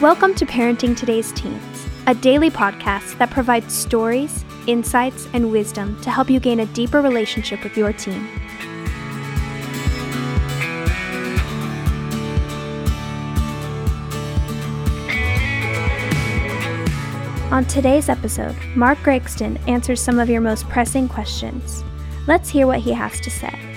Welcome to Parenting Today's Teens, a daily podcast that provides stories, insights, and wisdom to help you gain a deeper relationship with your teen. On today's episode, Mark Gregston answers some of your most pressing questions. Let's hear what he has to say.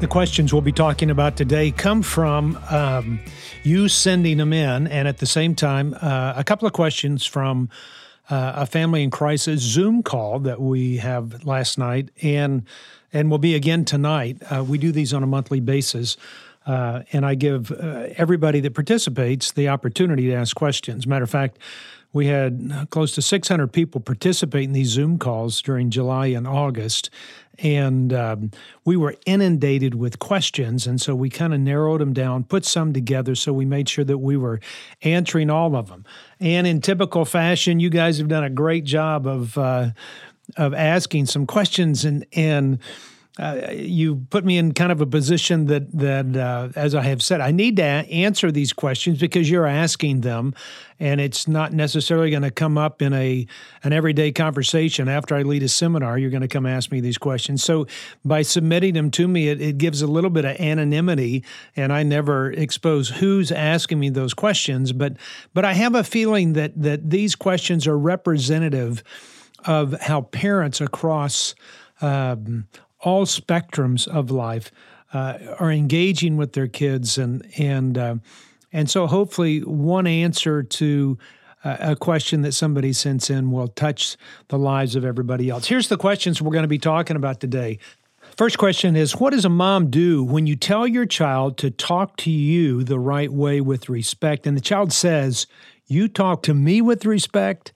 The questions we'll be talking about today come from um, you sending them in, and at the same time, uh, a couple of questions from uh, a family in crisis Zoom call that we have last night, and and will be again tonight. Uh, we do these on a monthly basis. Uh, and I give uh, everybody that participates the opportunity to ask questions. Matter of fact, we had close to 600 people participate in these Zoom calls during July and August. And um, we were inundated with questions. And so we kind of narrowed them down, put some together. So we made sure that we were answering all of them. And in typical fashion, you guys have done a great job of, uh, of asking some questions and, and, uh, you put me in kind of a position that that uh, as I have said, I need to answer these questions because you're asking them, and it's not necessarily going to come up in a an everyday conversation. After I lead a seminar, you're going to come ask me these questions. So by submitting them to me, it, it gives a little bit of anonymity, and I never expose who's asking me those questions. But but I have a feeling that that these questions are representative of how parents across um, all spectrums of life uh, are engaging with their kids and and uh, and so hopefully one answer to uh, a question that somebody sends in will touch the lives of everybody else. Here's the questions we're going to be talking about today. First question is What does a mom do when you tell your child to talk to you the right way with respect? And the child says, You talk to me with respect,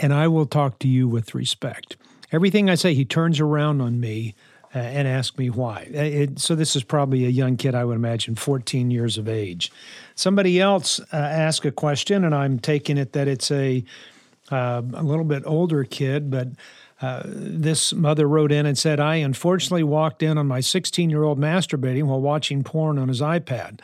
and I will talk to you with respect. Everything I say, he turns around on me uh, and ask me why. Uh, it, so this is probably a young kid, I would imagine, 14 years of age. Somebody else uh, asked a question, and I'm taking it that it's a uh, a little bit older kid, but. Uh, this mother wrote in and said, I unfortunately walked in on my 16 year old masturbating while watching porn on his iPad.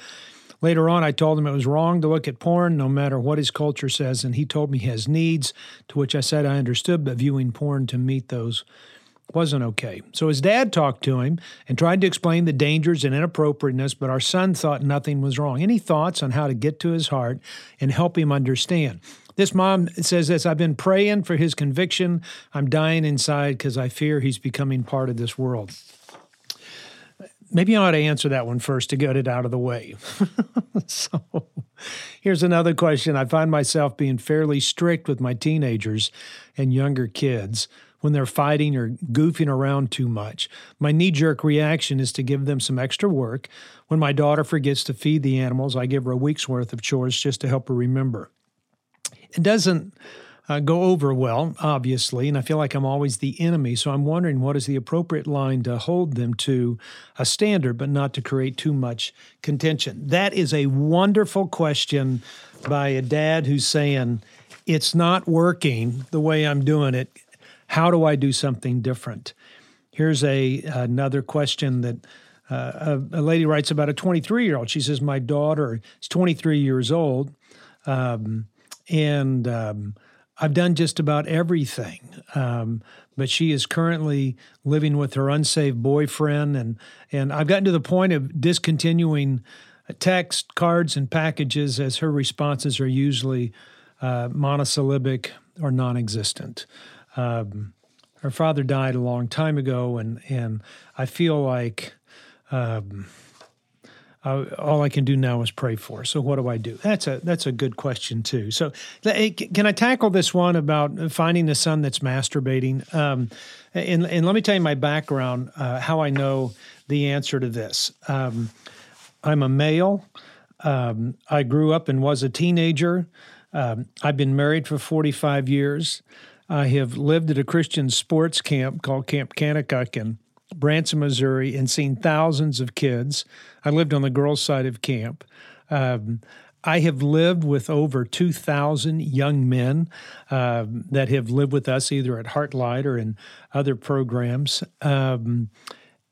Later on, I told him it was wrong to look at porn, no matter what his culture says, and he told me he has needs, to which I said I understood, but viewing porn to meet those wasn't okay. So his dad talked to him and tried to explain the dangers and inappropriateness, but our son thought nothing was wrong. Any thoughts on how to get to his heart and help him understand? This mom says this I've been praying for his conviction. I'm dying inside because I fear he's becoming part of this world. Maybe I ought to answer that one first to get it out of the way. so here's another question. I find myself being fairly strict with my teenagers and younger kids when they're fighting or goofing around too much. My knee jerk reaction is to give them some extra work. When my daughter forgets to feed the animals, I give her a week's worth of chores just to help her remember. It doesn't uh, go over well, obviously, and I feel like I'm always the enemy. So I'm wondering what is the appropriate line to hold them to a standard, but not to create too much contention. That is a wonderful question by a dad who's saying, It's not working the way I'm doing it how do I do something different? Here's a another question that uh, a, a, lady writes about a 23 year old. She says, "My daughter is 23 years old, um, and um, I've done just about everything." Um, but she is currently living with her unsaved boyfriend, and and I've gotten to the point of discontinuing text, cards, and packages as her responses are usually uh, monosyllabic or non-existent. Um, her father died a long time ago, and and I feel like um, I, all I can do now is pray for. Her. So what do I do? That's a that's a good question too. So can I tackle this one about finding a son that's masturbating? Um, and and let me tell you my background, uh, how I know the answer to this. Um, I'm a male. Um, I grew up and was a teenager. Um, I've been married for 45 years. I have lived at a Christian sports camp called Camp Kanakuk in Branson, Missouri, and seen thousands of kids. I lived on the girls' side of camp. Um, I have lived with over 2,000 young men uh, that have lived with us either at Heartlight or in other programs. Um,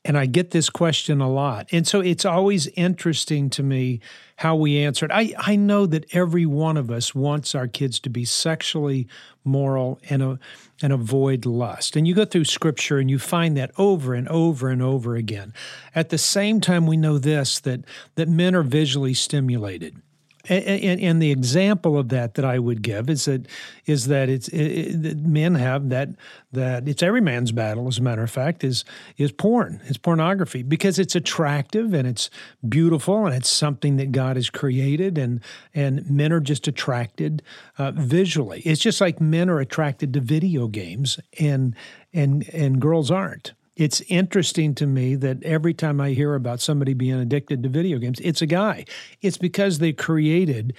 and I get this question a lot. And so it's always interesting to me how we answer it. I, I know that every one of us wants our kids to be sexually moral and, uh, and avoid lust. And you go through scripture and you find that over and over and over again. At the same time, we know this that, that men are visually stimulated. And, and, the example of that that I would give is that is that it's it, it, men have that that it's every man's battle. As a matter of fact, is is porn, it's pornography because it's attractive and it's beautiful and it's something that God has created and and men are just attracted uh, visually. It's just like men are attracted to video games and and and girls aren't it's interesting to me that every time I hear about somebody being addicted to video games, it's a guy. It's because they created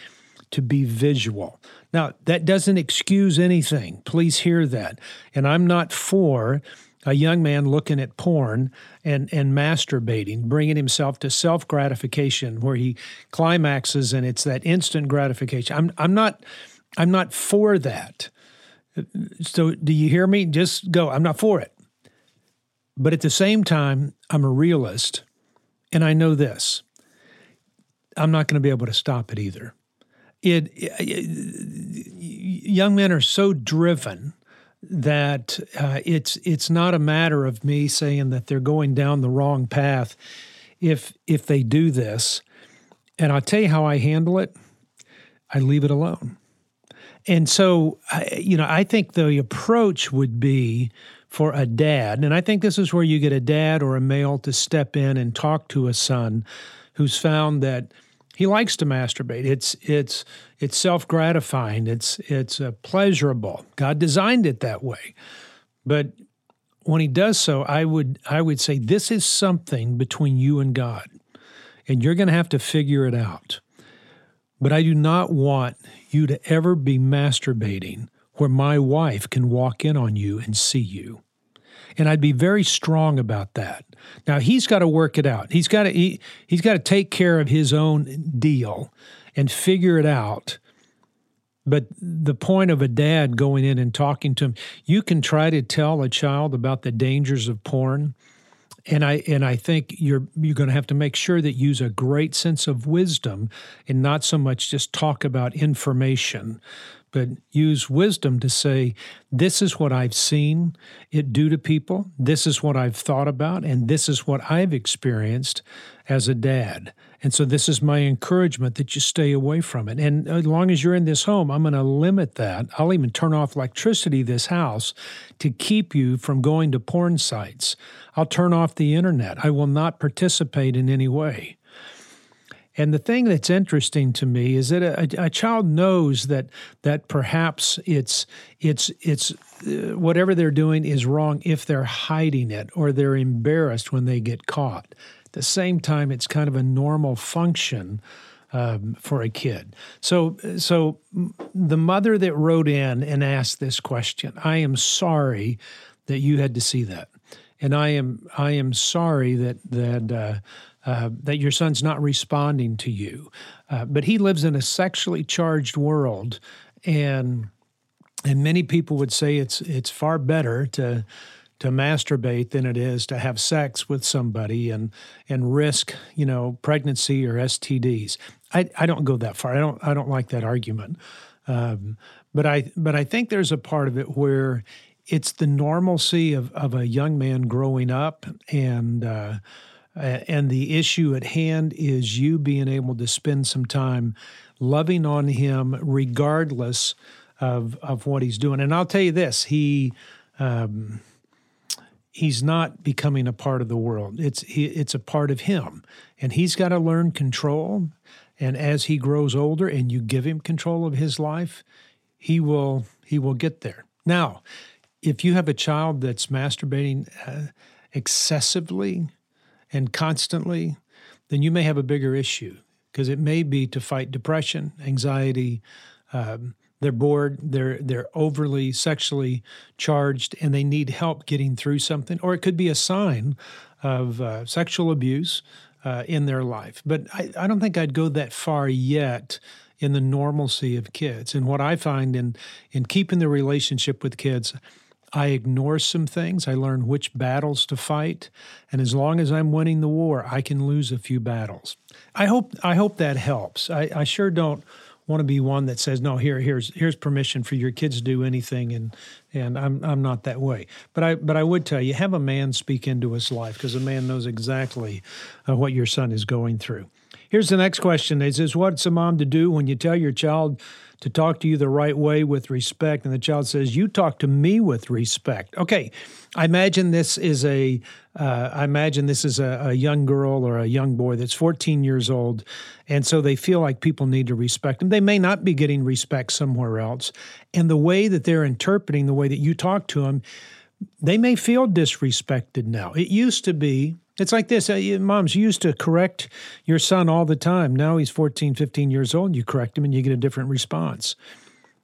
to be visual. Now, that doesn't excuse anything. Please hear that. And I'm not for a young man looking at porn and, and masturbating, bringing himself to self gratification where he climaxes and it's that instant gratification. I'm, I'm, not, I'm not for that. So, do you hear me? Just go. I'm not for it. But at the same time, I'm a realist, and I know this I'm not going to be able to stop it either. It, it young men are so driven that uh, it's it's not a matter of me saying that they're going down the wrong path if if they do this. And I'll tell you how I handle it. I leave it alone. And so, you know, I think the approach would be for a dad, and I think this is where you get a dad or a male to step in and talk to a son who's found that he likes to masturbate. It's it's it's self gratifying. It's it's uh, pleasurable. God designed it that way, but when he does so, I would I would say this is something between you and God, and you're going to have to figure it out. But I do not want you to ever be masturbating where my wife can walk in on you and see you. And I'd be very strong about that. Now he's got to work it out. He's got to he, he's got to take care of his own deal and figure it out. But the point of a dad going in and talking to him, you can try to tell a child about the dangers of porn. And I and I think you're you're going to have to make sure that you use a great sense of wisdom and not so much just talk about information but use wisdom to say, this is what I've seen it do to people, this is what I've thought about, and this is what I've experienced as a dad. And so, this is my encouragement that you stay away from it. And as long as you're in this home, I'm going to limit that. I'll even turn off electricity this house to keep you from going to porn sites. I'll turn off the internet. I will not participate in any way. And the thing that's interesting to me is that a, a child knows that that perhaps it's it's it's uh, whatever they're doing is wrong if they're hiding it or they're embarrassed when they get caught. At the same time, it's kind of a normal function um, for a kid. So, so the mother that wrote in and asked this question, I am sorry that you had to see that, and I am I am sorry that that. Uh, uh, that your son's not responding to you. Uh, but he lives in a sexually charged world, and and many people would say it's it's far better to to masturbate than it is to have sex with somebody and and risk you know pregnancy or STDs. I, I don't go that far. I don't I don't like that argument. Um, but I but I think there's a part of it where it's the normalcy of, of a young man growing up and uh, and the issue at hand is you being able to spend some time loving on him regardless of, of what he's doing. And I'll tell you this, he um, he's not becoming a part of the world. It's it's a part of him. And he's got to learn control. And as he grows older and you give him control of his life, he will he will get there. Now, if you have a child that's masturbating uh, excessively, and constantly, then you may have a bigger issue because it may be to fight depression, anxiety. Um, they're bored, they're they're overly sexually charged, and they need help getting through something, or it could be a sign of uh, sexual abuse uh, in their life. But I, I don't think I'd go that far yet in the normalcy of kids. And what I find in in keeping the relationship with kids, I ignore some things. I learn which battles to fight, and as long as I'm winning the war, I can lose a few battles. I hope I hope that helps. I, I sure don't want to be one that says no. Here, here's here's permission for your kids to do anything, and and I'm I'm not that way. But I but I would tell you, have a man speak into his life because a man knows exactly uh, what your son is going through. Here's the next question: Is this what's a mom to do when you tell your child? to talk to you the right way with respect. And the child says, You talk to me with respect. Okay, I imagine this is a, uh, I imagine this is a, a, young girl or a young boy that's 14 years old. And so they feel like people need to respect them. They may not be getting respect somewhere else. And the way that they're interpreting the way that you talk to them, they may feel disrespected now. It used to be it's like this. Uh, moms used to correct your son all the time. Now he's 14, 15 years old. You correct him and you get a different response.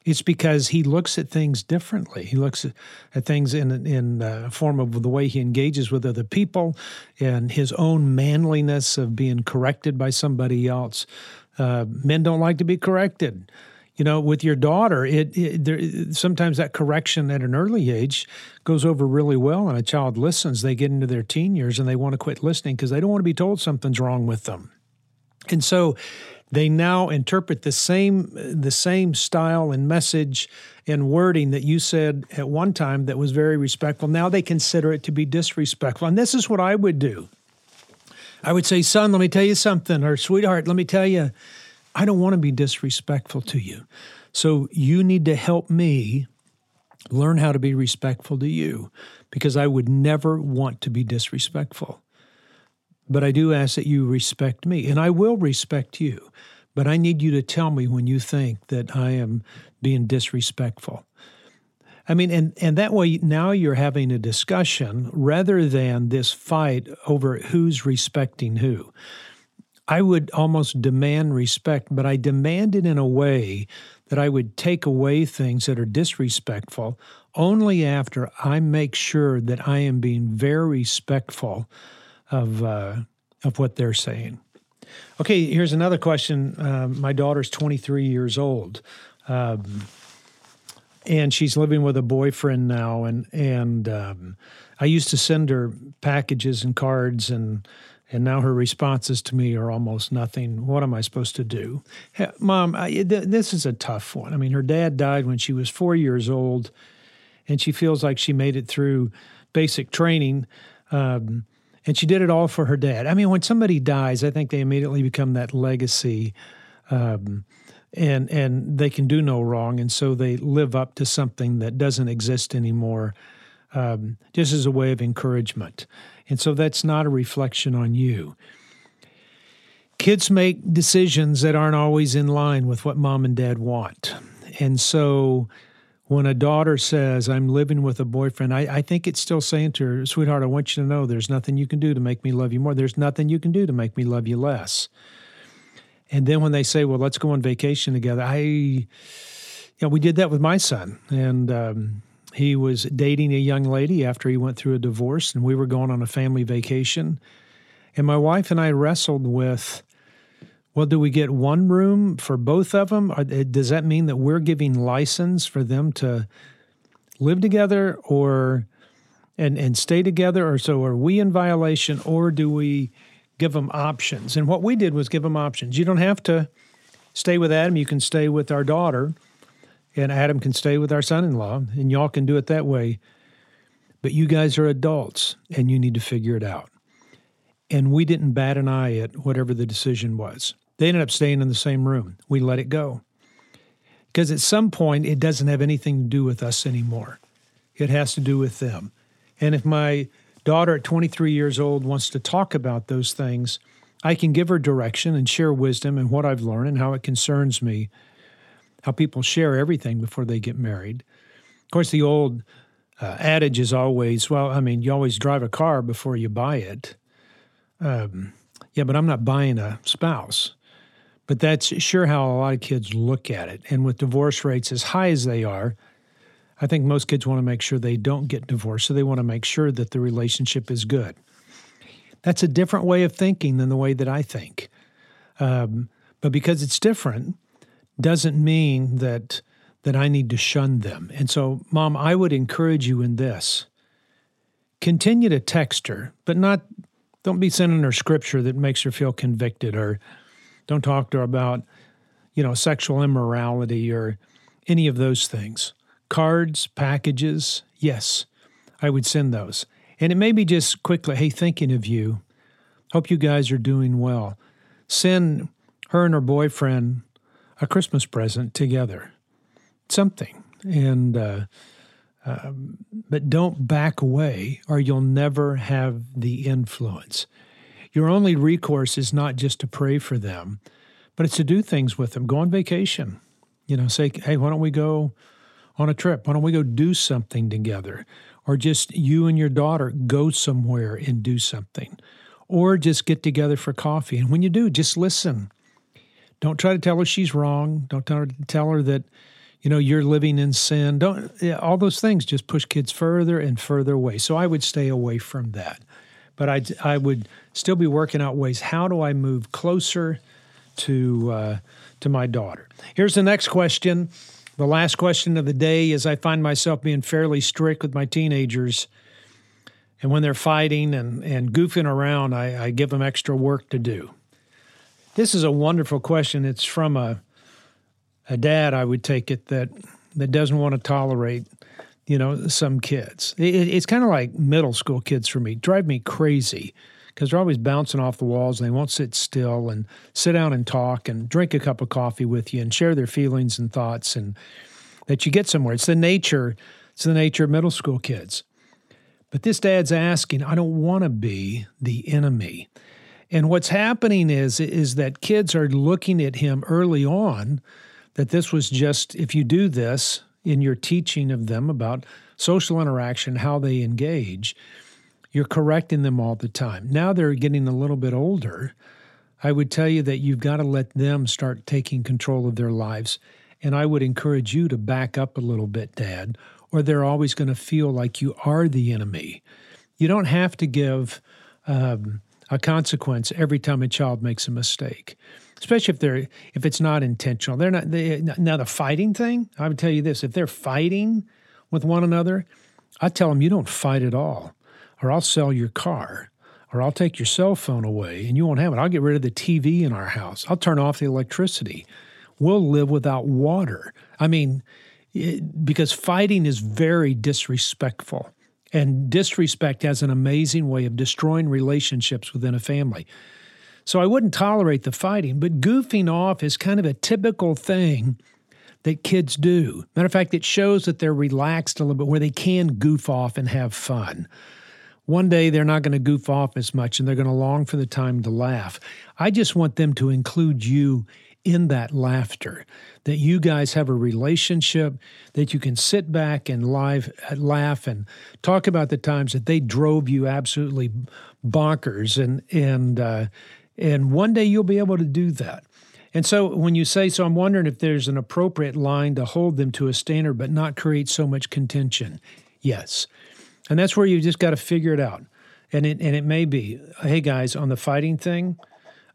It's because he looks at things differently. He looks at things in in a form of the way he engages with other people, and his own manliness of being corrected by somebody else. Uh, men don't like to be corrected you know with your daughter it, it there, sometimes that correction at an early age goes over really well and a child listens. They get into their teen years and they want to quit listening because they don't want to be told something's wrong with them. And so they now interpret the same the same style and message and wording that you said at one time that was very respectful. Now they consider it to be disrespectful. And this is what i would do. I would say son let me tell you something or sweetheart let me tell you I don't want to be disrespectful to you. So you need to help me learn how to be respectful to you because I would never want to be disrespectful. But I do ask that you respect me, and I will respect you. But I need you to tell me when you think that I am being disrespectful. I mean, and, and that way now you're having a discussion rather than this fight over who's respecting who. I would almost demand respect, but I demand it in a way that I would take away things that are disrespectful only after I make sure that I am being very respectful of uh, of what they're saying. Okay, here's another question. Uh, my daughter's 23 years old, um, and she's living with a boyfriend now. And and um, I used to send her packages and cards and and now her responses to me are almost nothing. What am I supposed to do? Hey, Mom, I, th- this is a tough one. I mean, her dad died when she was four years old, and she feels like she made it through basic training. Um, and she did it all for her dad. I mean, when somebody dies, I think they immediately become that legacy. Um, and and they can do no wrong, and so they live up to something that doesn't exist anymore, um, just as a way of encouragement. And so that's not a reflection on you. Kids make decisions that aren't always in line with what mom and dad want. And so when a daughter says, I'm living with a boyfriend, I, I, think it's still saying to her, sweetheart, I want you to know there's nothing you can do to make me love you more. There's nothing you can do to make me love you less. And then when they say, well, let's go on vacation together, I, you know, we did that with my son. And, um, he was dating a young lady after he went through a divorce, and we were going on a family vacation. And my wife and I wrestled with well, do we get one room for both of them? Or eh, does that mean that we're giving license for them to live together or and and stay together or so are we in violation or do we give them options? And what we did was give them options. You don't have to stay with Adam, you can stay with our daughter and Adam can stay with our son in law, and y'all can do it that way. But you guys are adults and you need to figure it out. And we didn't bat an eye at whatever the decision was. They ended up staying in the same room. We let it go. Because at some point, it doesn't have anything to do with us anymore, it has to do with them. And if my daughter at 23 years old wants to talk about those things, I can give her direction and share wisdom and what I've learned and how it concerns me how people share everything before they get married. Of course, the old uh, adage is always, well, I mean, you always drive a car before you buy it. Um, yeah, but I'm not buying a spouse. But that's sure how a lot of kids look at it. And with divorce rates as high as they are, I think most kids want to make sure they don't get divorced. So they want to make sure that the relationship is good. That's a different way of thinking than the way that I think. Um, but because it's different, doesn't mean that that I need to shun them. And so, mom, I would encourage you in this. Continue to text her, but not don't be sending her scripture that makes her feel convicted or don't talk to her about, you know, sexual immorality or any of those things. Cards, packages, yes, I would send those. And it may be just quickly, hey, thinking of you. Hope you guys are doing well. Send her and her boyfriend a Christmas present together, something. And, uh, um, but don't back away or you'll never have the influence. Your only recourse is not just to pray for them, but it's to do things with them. Go on vacation. You know, say, hey, why don't we go on a trip? Why don't we go do something together? Or just you and your daughter go somewhere and do something. Or just get together for coffee. And when you do, just listen. Don't try to tell her she's wrong. Don't tell her, tell her that you know you're living in sin. Don't all those things just push kids further and further away. So i would stay away from that. But i i would still be working out ways. How do i move closer to uh, to my daughter? Here's the next question. The last question of the day is i find myself being fairly strict with my teenagers. And when they're fighting and, and goofing around I, I give them extra work to do this is a wonderful question it's from a a dad, I would take it that that doesn't want to tolerate, you know, some kids. It, it's kind of like middle school kids for me. Drive me crazy because they're always bouncing off the walls and they won't sit still and sit down and talk and drink a cup of coffee with you and share their feelings and thoughts and that you get somewhere. It's the nature. It's the nature of middle school kids. But this dad's asking, I don't want to be the enemy. And what's happening is is that kids are looking at him early on that this was just, if you do this in your teaching of them about social interaction, how they engage, you're correcting them all the time. Now they're getting a little bit older. I would tell you that you've got to let them start taking control of their lives. And I would encourage you to back up a little bit, Dad, or they're always going to feel like you are the enemy. You don't have to give um, a consequence every time a child makes a mistake especially if they're if it's not intentional. They're not they, now the fighting thing. I would tell you this: if they're fighting with one another, I tell them you don't fight at all, or I'll sell your car, or I'll take your cell phone away and you won't have it. I'll get rid of the TV in our house. I'll turn off the electricity. We'll live without water. I mean, it, because fighting is very disrespectful. And disrespect has an amazing way of destroying relationships within a family. So I wouldn't tolerate the fighting, but goofing off is kind of a typical thing that kids do. Matter of fact, it shows that they're relaxed a little bit where they can goof off and have fun. One day they're not going to goof off as much and they're going to long for the time to laugh. I just want them to include you in that laughter, that you guys have a relationship, that you can sit back and live, laugh and talk about the times that they drove you absolutely bonkers and, and, uh, and one day you'll be able to do that. And so when you say, so I'm wondering if there's an appropriate line to hold them to a standard but not create so much contention. Yes. And that's where you just got to figure it out. And it, and it may be, hey guys, on the fighting thing,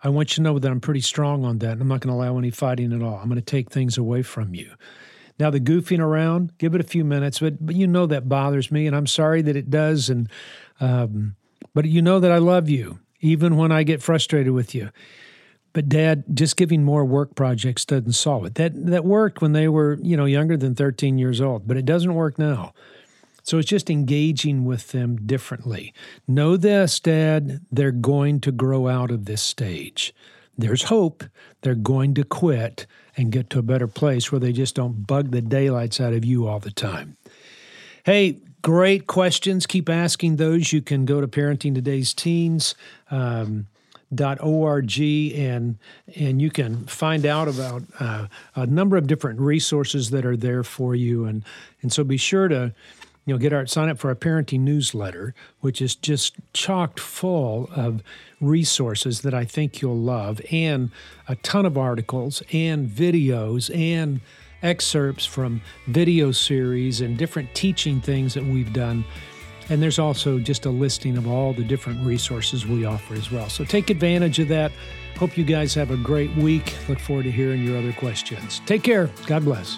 I want you to know that I'm pretty strong on that. And I'm not going to allow any fighting at all. I'm going to take things away from you. Now, the goofing around, give it a few minutes, but, but you know that bothers me, and I'm sorry that it does. And um, but you know that I love you, even when I get frustrated with you. But dad, just giving more work projects doesn't solve it. That that worked when they were, you know, younger than 13 years old, but it doesn't work now. So it's just engaging with them differently. Know this, dad, they're going to grow out of this stage. There's hope. They're going to quit and get to a better place where they just don't bug the daylights out of you all the time. Hey, Great questions. Keep asking those. You can go to Parenting Today's Teens. Um, dot org and and you can find out about uh, a number of different resources that are there for you and and so be sure to you know get our sign up for our parenting newsletter which is just chocked full of resources that I think you'll love and a ton of articles and videos and excerpts from video series and different teaching things that we've done. And there's also just a listing of all the different resources we offer as well. So take advantage of that. Hope you guys have a great week. Look forward to hearing your other questions. Take care. God bless.